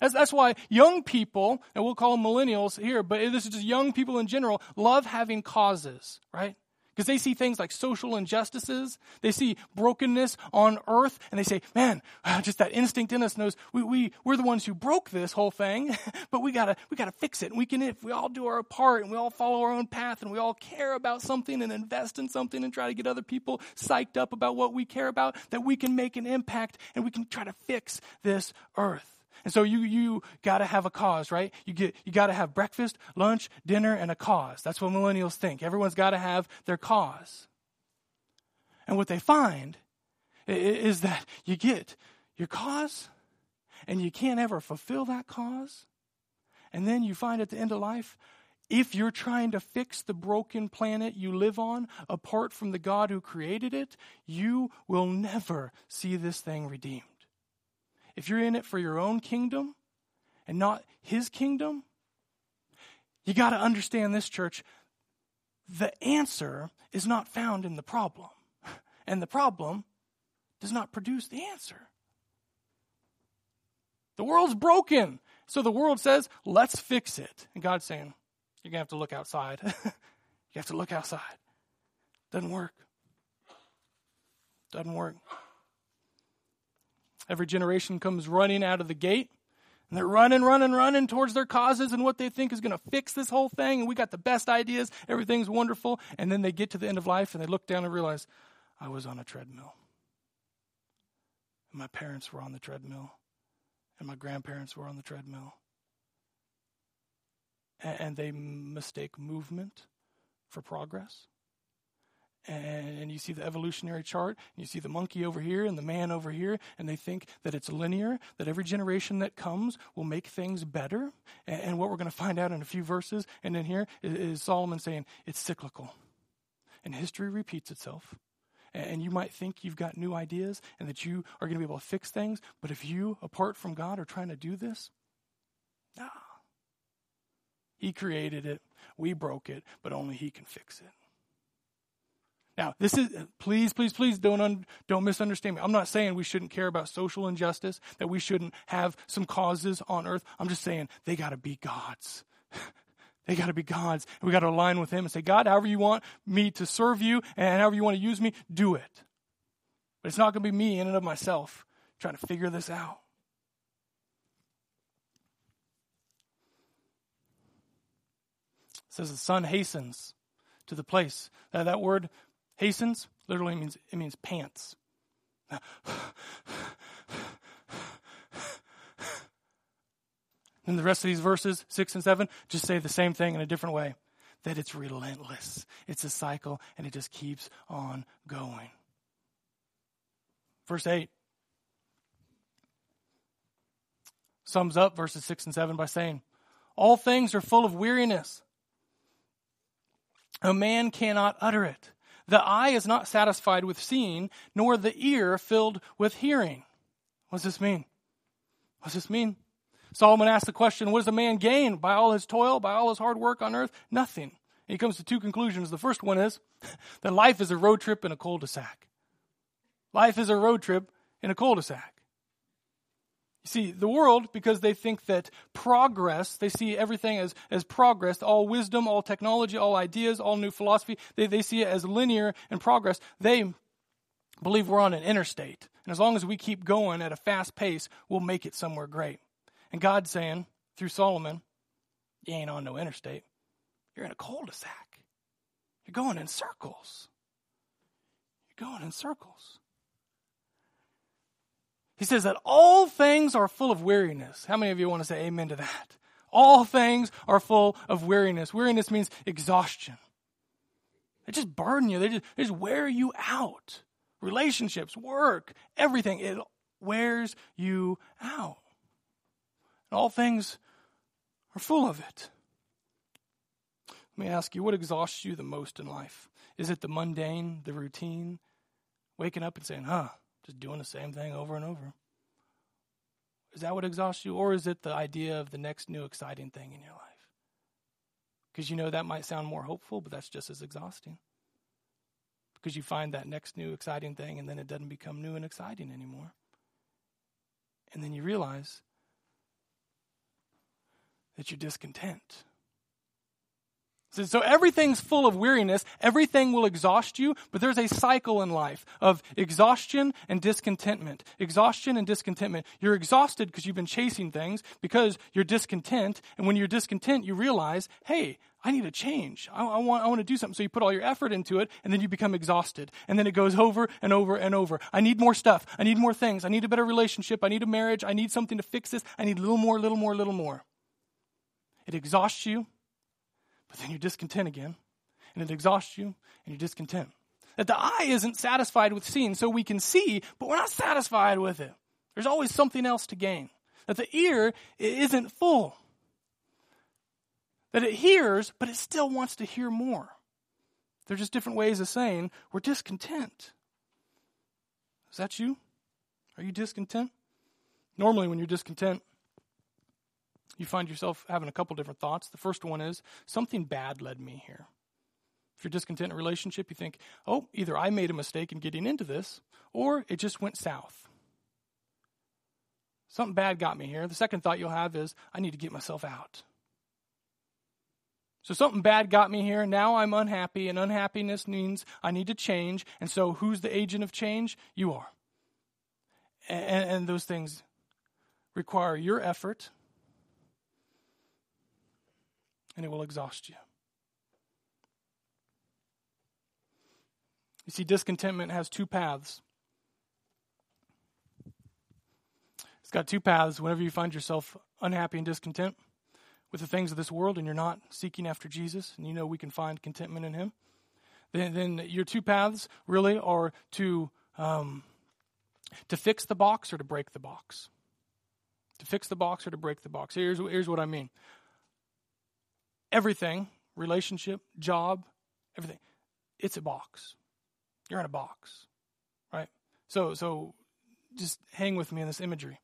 That's, that's why young people, and we'll call them millennials here, but this is just young people in general, love having causes, right? Because they see things like social injustices, they see brokenness on earth, and they say, man, [sighs] just that instinct in us knows we, we, we're the ones who broke this whole thing, [laughs] but we gotta, we gotta fix it. And we can, if we all do our part and we all follow our own path and we all care about something and invest in something and try to get other people psyched up about what we care about, that we can make an impact and we can try to fix this earth. And so you you got to have a cause, right? You get you got to have breakfast, lunch, dinner and a cause. That's what millennials think. Everyone's got to have their cause. And what they find is that you get your cause and you can't ever fulfill that cause. And then you find at the end of life if you're trying to fix the broken planet you live on apart from the God who created it, you will never see this thing redeemed if you're in it for your own kingdom and not his kingdom, you got to understand this, church. The answer is not found in the problem, [laughs] and the problem does not produce the answer. The world's broken. So the world says, let's fix it. And God's saying, you're going to have to look outside. [laughs] you have to look outside. Doesn't work. Doesn't work. Every generation comes running out of the gate. And they're running, running, running towards their causes and what they think is going to fix this whole thing. And we got the best ideas. Everything's wonderful. And then they get to the end of life and they look down and realize, I was on a treadmill. and my parents were on the treadmill, and my grandparents were on the treadmill. And they mistake movement for progress. And you see the evolutionary chart, you see the monkey over here and the man over here, and they think that it's linear, that every generation that comes will make things better. And what we're going to find out in a few verses, and in here, is Solomon saying it's cyclical. And history repeats itself and you might think you've got new ideas and that you are going to be able to fix things, but if you, apart from God, are trying to do this, nah. He created it, we broke it, but only He can fix it. Now, this is please, please, please don't un, don't misunderstand me. I'm not saying we shouldn't care about social injustice, that we shouldn't have some causes on earth. I'm just saying they got to be God's. [laughs] They got to be God's. And we got to align with Him and say, God, however you want me to serve you and however you want to use me, do it. But it's not going to be me in and of myself trying to figure this out. It says the sun hastens to the place. Now, that word hastens literally means it means pants. And the rest of these verses, six and seven, just say the same thing in a different way that it's relentless. It's a cycle, and it just keeps on going. Verse 8 sums up verses 6 and 7 by saying, All things are full of weariness. A man cannot utter it. The eye is not satisfied with seeing, nor the ear filled with hearing. What does this mean? What does this mean? Solomon asks the question, what does a man gain by all his toil, by all his hard work on earth? Nothing. he comes to two conclusions. The first one is [laughs] that life is a road trip in a cul-de-sac. Life is a road trip in a cul-de-sac. You see, the world, because they think that progress, they see everything as, as progress, all wisdom, all technology, all ideas, all new philosophy, they, they see it as linear and progress. They believe we're on an interstate. And as long as we keep going at a fast pace, we'll make it somewhere great. And God's saying, through Solomon, you ain't on no interstate. You're in a cul de sac. You're going in circles. You're going in circles. He says that all things are full of weariness. How many of you want to say amen to that? All things are full of weariness. Weariness means exhaustion. They just burden you, they just, they just wear you out. Relationships, work, everything, it wears you out. And all things are full of it. Let me ask you, what exhausts you the most in life? Is it the mundane, the routine? Waking up and saying, huh, just doing the same thing over and over? Is that what exhausts you? Or is it the idea of the next new exciting thing in your life? Because you know that might sound more hopeful, but that's just as exhausting. Because you find that next new exciting thing and then it doesn't become new and exciting anymore. And then you realize that you're discontent. So everything's full of weariness. Everything will exhaust you, but there's a cycle in life of exhaustion and discontentment. Exhaustion and discontentment. You're exhausted because you've been chasing things, because you're discontent. And when you're discontent, you realize, hey, I need a change. I, I, want, I want to do something. So you put all your effort into it, and then you become exhausted. And then it goes over and over and over. I need more stuff. I need more things. I need a better relationship. I need a marriage. I need something to fix this. I need a little more, a little more, a little more. It exhausts you, but then you're discontent again. And it exhausts you, and you're discontent. That the eye isn't satisfied with seeing, so we can see, but we're not satisfied with it. There's always something else to gain. That the ear isn't full. That it hears, but it still wants to hear more. They're just different ways of saying we're discontent. Is that you? Are you discontent? Normally, when you're discontent, you find yourself having a couple different thoughts. The first one is something bad led me here. If you're discontent in a relationship, you think, oh, either I made a mistake in getting into this, or it just went south. Something bad got me here. The second thought you'll have is, I need to get myself out. So something bad got me here. Now I'm unhappy, and unhappiness means I need to change. And so who's the agent of change? You are. And, and those things require your effort and it will exhaust you. You see, discontentment has two paths. It's got two paths. Whenever you find yourself unhappy and discontent with the things of this world and you're not seeking after Jesus and you know we can find contentment in Him, then, then your two paths really are to, um, to fix the box or to break the box. To fix the box or to break the box. Here's, here's what I mean everything, relationship, job, everything, it's a box. You're in a box, right? So, so just hang with me in this imagery.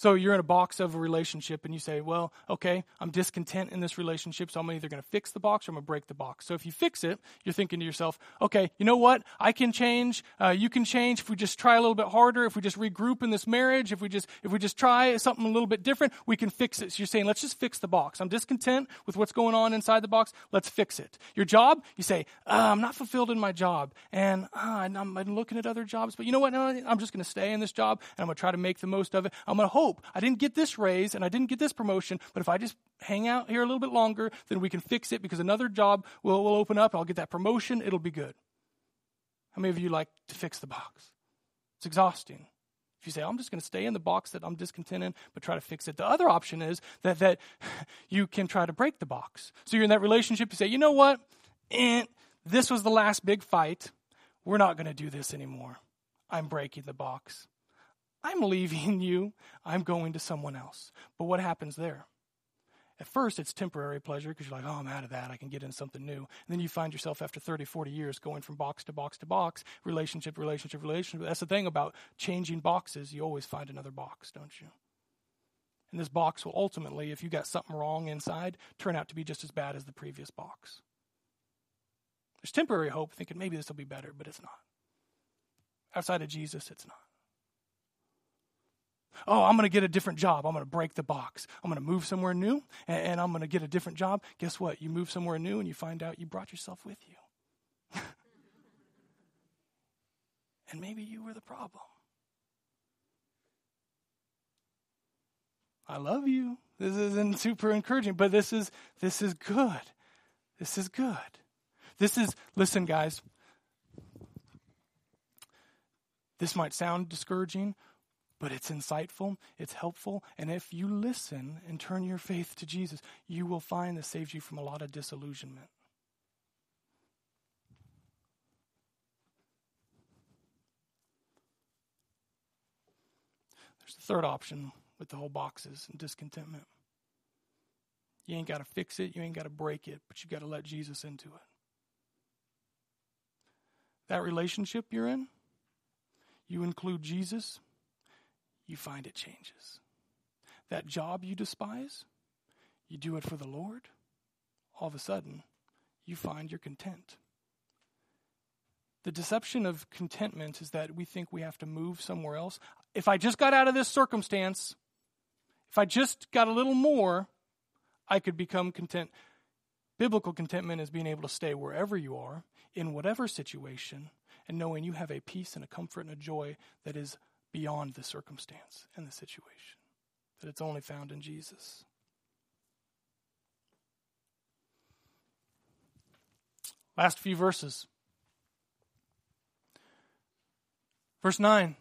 So you're in a box of a relationship and you say, well, okay, I'm discontent in this relationship, so I'm either going to fix the box or I'm going to break the box. So if you fix it, you're thinking to yourself, okay, you know what? I can change. Uh, you can change if we just try a little bit harder, if we just regroup in this marriage, if we just, if we just try something a little bit different, we can fix it. So you're saying, let's just fix the box. I'm discontent with what's going on inside the box. Let's fix it. Your job, you say, uh, I'm not fulfilled in my job and uh, I'm, looking at other jobs, but you know what? No, I'm just going to stay in this job and I'm going to try to make the most of it. I'm going to hope hope. I didn't get this raise and I didn't get this promotion, but if I just hang out here a little bit longer, then we can fix it because another job will, will open up. I'll get that promotion. It'll be good. How many of you like to fix the box? It's exhausting. If you say, I'm just going to stay in the box that I'm discontent in, but try to fix it. The other option is that, that [laughs] you can try to break the box. So you're in that relationship, you say, you know what? Eh, this was the last big fight. We're not going to do this anymore. I'm breaking the box. I'm leaving [laughs] you. I'm going to someone else. But what happens there? At first, it's temporary pleasure because you're like, oh, I'm out of that. I can get in something new. And then you find yourself after 30, 40 years going from box to box to box, relationship, relationship, relationship. That's the thing about changing boxes. You always find another box, don't you? And this box will ultimately, if you got something wrong inside, turn out to be just as bad as the previous box. There's temporary hope, thinking maybe this will be better, but it's not. Outside of Jesus, it's not. Oh, I'm going to get a different job. I'm going to break the box. I'm going to move somewhere new and, and I'm going to get a different job. Guess what? You move somewhere new and you find out you brought yourself with you. [laughs] and maybe you were the problem. I love you. This isn't super encouraging, but this is this is good. This is good. This is listen guys. This might sound discouraging, but it's insightful, it's helpful, and if you listen and turn your faith to Jesus, you will find that saves you from a lot of disillusionment. There's the third option with the whole boxes and discontentment. You ain't got to fix it, you ain't got to break it, but you got to let Jesus into it. That relationship you're in, you include Jesus you find it changes. That job you despise, you do it for the Lord, all of a sudden, you find you're content. The deception of contentment is that we think we have to move somewhere else. If I just got out of this circumstance, if I just got a little more, I could become content. Biblical contentment is being able to stay wherever you are, in whatever situation, and knowing you have a peace and a comfort and a joy that is beyond the circumstance and the situation, that it's only found in Jesus. Last few verses. Verse 9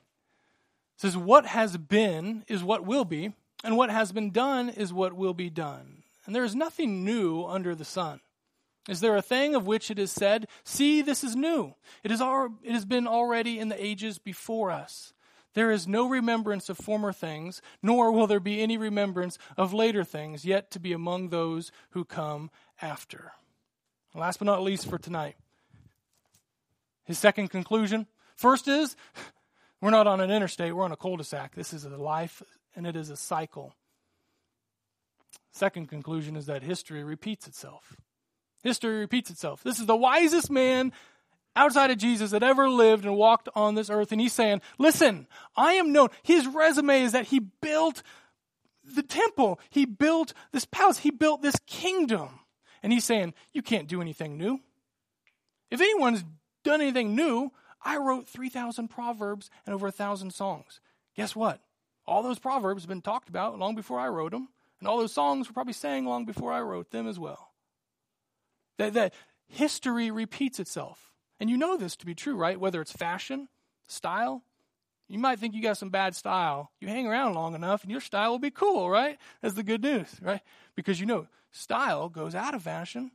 says, What has been is what will be, and what has been done is what will be done. And there is nothing new under the sun. Is there a thing of which it is said, See, this is new? It, is al- it has been already in the ages before us. There is no remembrance of former things, nor will there be any remembrance of later things yet to be among those who come after. Last but not least for tonight, his second conclusion. First is, we're not on an interstate, we're on a cul de sac. This is a life and it is a cycle. Second conclusion is that history repeats itself. History repeats itself. This is the wisest man outside of Jesus that ever lived and walked on this earth. And he's saying, listen, I am known. His resume is that he built the temple. He built this palace. He built this kingdom. And he's saying, you can't do anything new. If anyone's done anything new, I wrote 3,000 proverbs and over a 1,000 songs. Guess what? All those proverbs have been talked about long before I wrote them. And all those songs were probably sang long before I wrote them as well. That, that history repeats itself. And you know this to be true, right? Whether it's fashion, style, You might think you got some bad style. You hang around long enough and your style will be cool, right? That's the good news, right? Because you know, style goes out of fashion,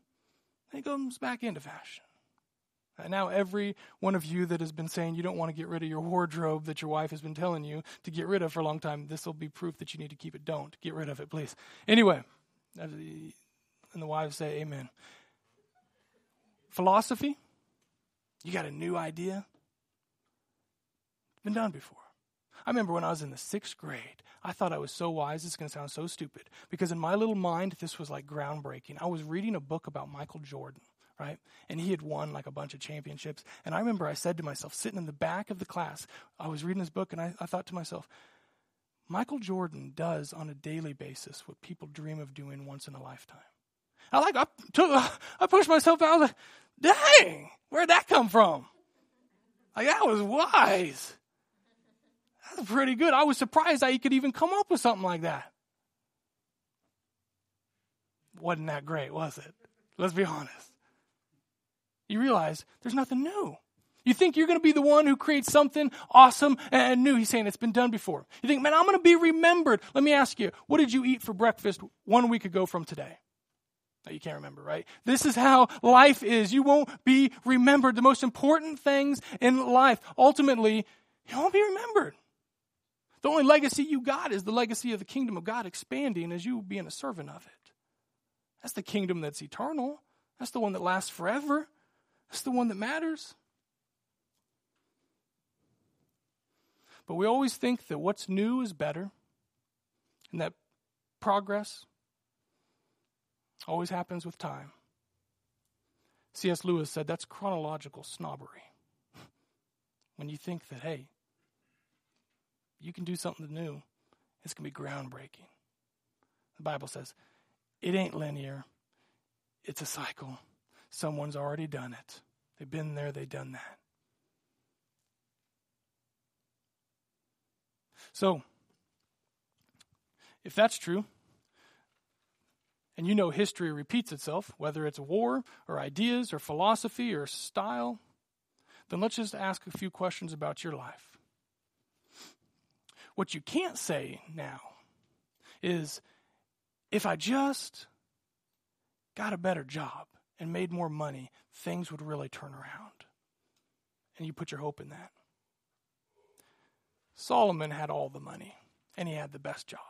and it comes back into fashion. And now, every one of you that has been saying you don't want to get rid of your wardrobe that your wife has been telling you to get rid of for a long time, this will be proof that you need to keep it. Don't get rid of it, please. Anyway, and the wives say, Amen. Philosophy, you got a new idea? Been done before. I remember when I was in the sixth grade, I thought I was so wise. It's going to sound so stupid. Because in my little mind, this was like groundbreaking. I was reading a book about Michael Jordan, right? And he had won like a bunch of championships. And I remember I said to myself, sitting in the back of the class, I was reading this book and I, I thought to myself, Michael Jordan does on a daily basis what people dream of doing once in a lifetime. I like I took [laughs] I pushed myself out. I was like, dang, where'd that come from? Like that was wise. That's pretty good. I was surprised that he could even come up with something like that. Wasn't that great, was it? Let's be honest. You realize there's nothing new. You think you're going to be the one who creates something awesome and new. He's saying it's been done before. You think, man, I'm going to be remembered. Let me ask you, what did you eat for breakfast one week ago from today? You can't remember, right? This is how life is. You won't be remembered. The most important things in life, ultimately, you won't be remembered. The only legacy you got is the legacy of the kingdom of God expanding as you being a servant of it. That's the kingdom that's eternal. That's the one that lasts forever. That's the one that matters. But we always think that what's new is better and that progress always happens with time. C.S. Lewis said that's chronological snobbery. [laughs] when you think that, hey, you can do something new. It's going to be groundbreaking. The Bible says it ain't linear, it's a cycle. Someone's already done it. They've been there, they've done that. So, if that's true, and you know history repeats itself, whether it's war or ideas or philosophy or style, then let's just ask a few questions about your life. What you can't say now is if I just got a better job and made more money, things would really turn around. And you put your hope in that. Solomon had all the money and he had the best job.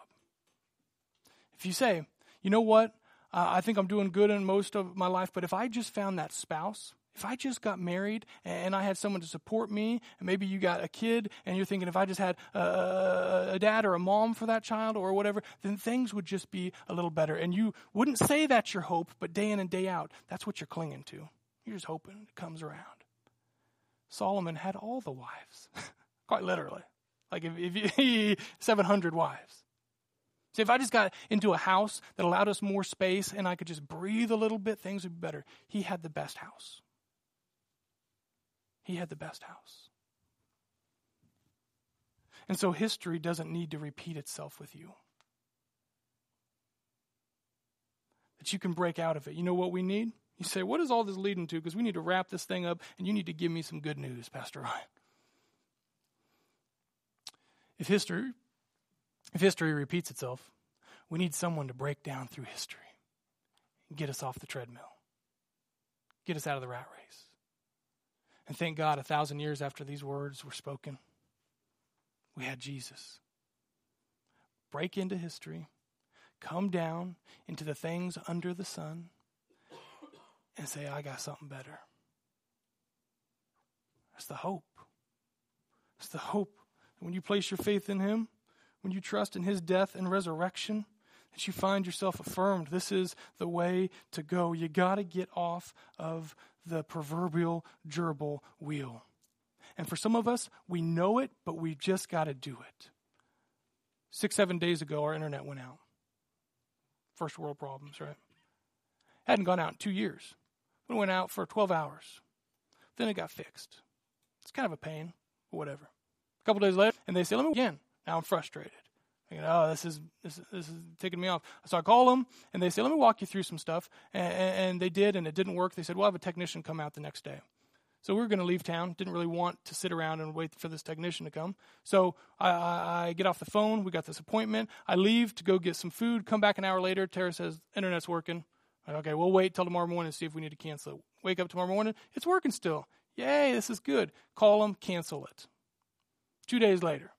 If you say, you know what, uh, I think I'm doing good in most of my life, but if I just found that spouse if I just got married and I had someone to support me, and maybe you got a kid and you're thinking if I just had a, a, dad or a mom for that child or whatever, then things would just be a little better. And you wouldn't say that's your hope, but day in and day out, that's what you're clinging to. You're just hoping it comes around. Solomon had all the wives, [laughs] quite literally. Like if, if you, [laughs] 700 wives. See, if I just got into a house that allowed us more space and I could just breathe a little bit, things would be better. He had the best house. He had the best house. And so history doesn't need to repeat itself with you. That you can break out of it. You know what we need? You say, what is all this leading to? Because we need to wrap this thing up and you need to give me some good news, Pastor Ryan. If history if history repeats itself, we need someone to break down through history and get us off the treadmill. Get us out of the rat race. And thank God, a thousand years after these words were spoken, we had Jesus. Break into history, come down into the things under the sun, and say, I got something better. That's the hope. It's the hope. When you place your faith in Him, when you trust in His death and resurrection, that you find yourself affirmed. This is the way to go. You got to get off of the proverbial gerbil wheel. And for some of us, we know it, but we've just got to do it. Six, seven days ago, our internet went out. First world problems, right? Hadn't gone out in two years. It went out for 12 hours. Then it got fixed. It's kind of a pain, but whatever. A couple days later, and they say, let me again. Now I'm frustrated. Thinking, oh, this is, this, this is taking me off. So I call them, and they say, let me walk you through some stuff. And, and they did, and it didn't work. They said, we'll have a technician come out the next day. So we were going to leave town. Didn't really want to sit around and wait for this technician to come. So I, I, I, get off the phone. We got this appointment. I leave to go get some food. Come back an hour later. Tara says, Internet's working. Like, okay, we'll wait till tomorrow morning and see if we need to cancel it. Wake up tomorrow morning. It's working still. Yay, this is good. Call them, cancel it. Two days later,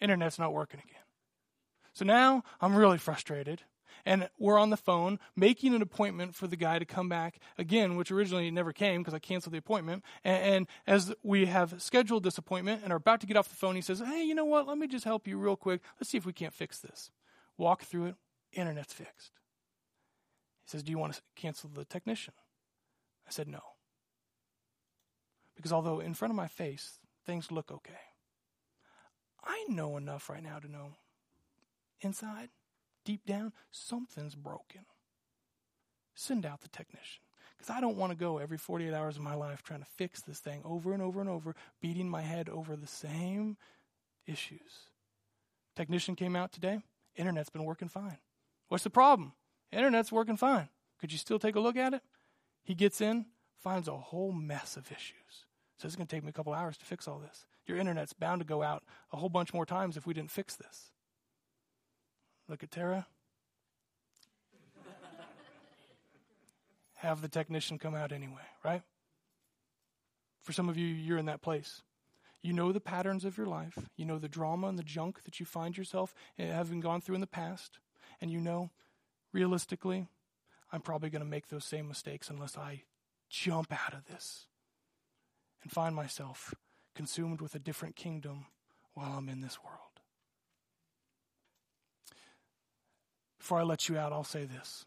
internet's not working again. So now I'm really frustrated and we're on the phone making an appointment for the guy to come back again, which originally never came because I canceled the appointment. And, and, as we have scheduled this appointment and are about to get off the phone, he says, Hey, you know what? Let me just help you real quick. Let's see if we can't fix this. Walk through it, internet's fixed. He says, Do you want to cancel the technician? I said, No. Because although in front of my face, things look okay, I know enough right now to know inside deep down, something's broken. Send out the technician. Because I don't want to go every 48 hours of my life trying to fix this thing over and over and over, beating my head over the same issues. Technician came out today. Internet's been working fine. What's the problem? Internet's working fine. Could you still take a look at it? He gets in, finds a whole mess of issues. Says it's going to take me a couple hours to fix all this. Your internet's bound to go out a whole bunch more times if we didn't fix this. Look at Tara. Have the technician come out anyway, right? For some of you, you're in that place. You know the patterns of your life. You know the drama and the junk that you find yourself eh, having gone through in the past. And you know, realistically, I'm probably going to make those same mistakes unless I jump out of this and find myself consumed with a different kingdom while I'm in this world. Before I let you out, I'll say this.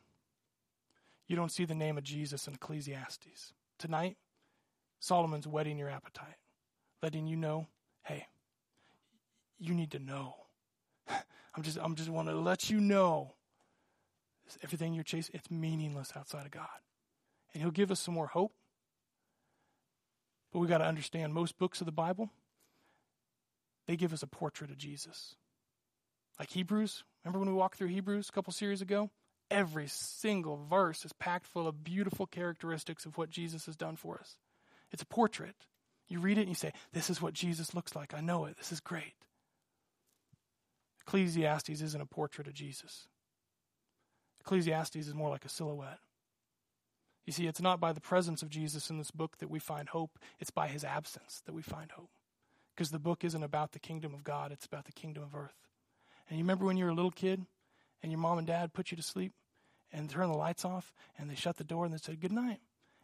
You don't see the name of Jesus in Ecclesiastes. Tonight, Solomon's whetting your appetite, letting you know, hey, you need to know. [laughs] I'm just I'm just want to let you know everything you're chasing, it's meaningless outside of God. And he'll give us some more hope. But we got to understand most books of the Bible, they give us a portrait of Jesus. Like Hebrews, remember when we walked through Hebrews a couple series ago? Every single verse is packed full of beautiful characteristics of what Jesus has done for us. It's a portrait. You read it and you say, This is what Jesus looks like. I know it. This is great. Ecclesiastes isn't a portrait of Jesus. Ecclesiastes is more like a silhouette. You see, it's not by the presence of Jesus in this book that we find hope, it's by his absence that we find hope. Because the book isn't about the kingdom of God, it's about the kingdom of earth. And you remember when you were a little kid and your mom and dad put you to sleep and turned the lights off and they shut the door and they said good night.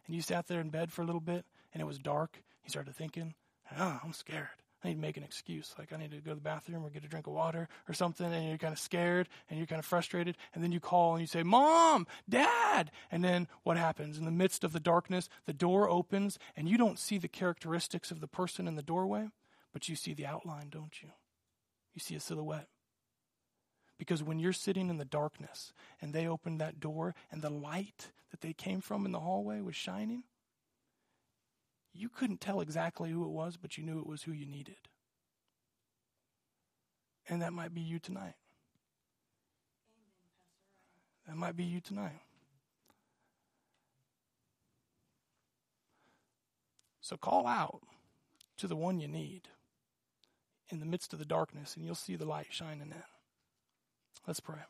And you sat there in bed for a little bit and it was dark. You started thinking, oh, I'm scared. I need to make an excuse. Like, I need to go to the bathroom or get a drink of water or something. And you're kind of scared and you're kind of frustrated. And then you call and you say, Mom, Dad. And then what happens? In the midst of the darkness, the door opens and you don't see the characteristics of the person in the doorway, but you see the outline, don't you? You see a silhouette. Because when you're sitting in the darkness and they opened that door and the light that they came from in the hallway was shining, you couldn't tell exactly who it was, but you knew it was who you needed. And that might be you tonight. That might be you tonight. So call out to the one you need in the midst of the darkness, and you'll see the light shining in. Let's pray.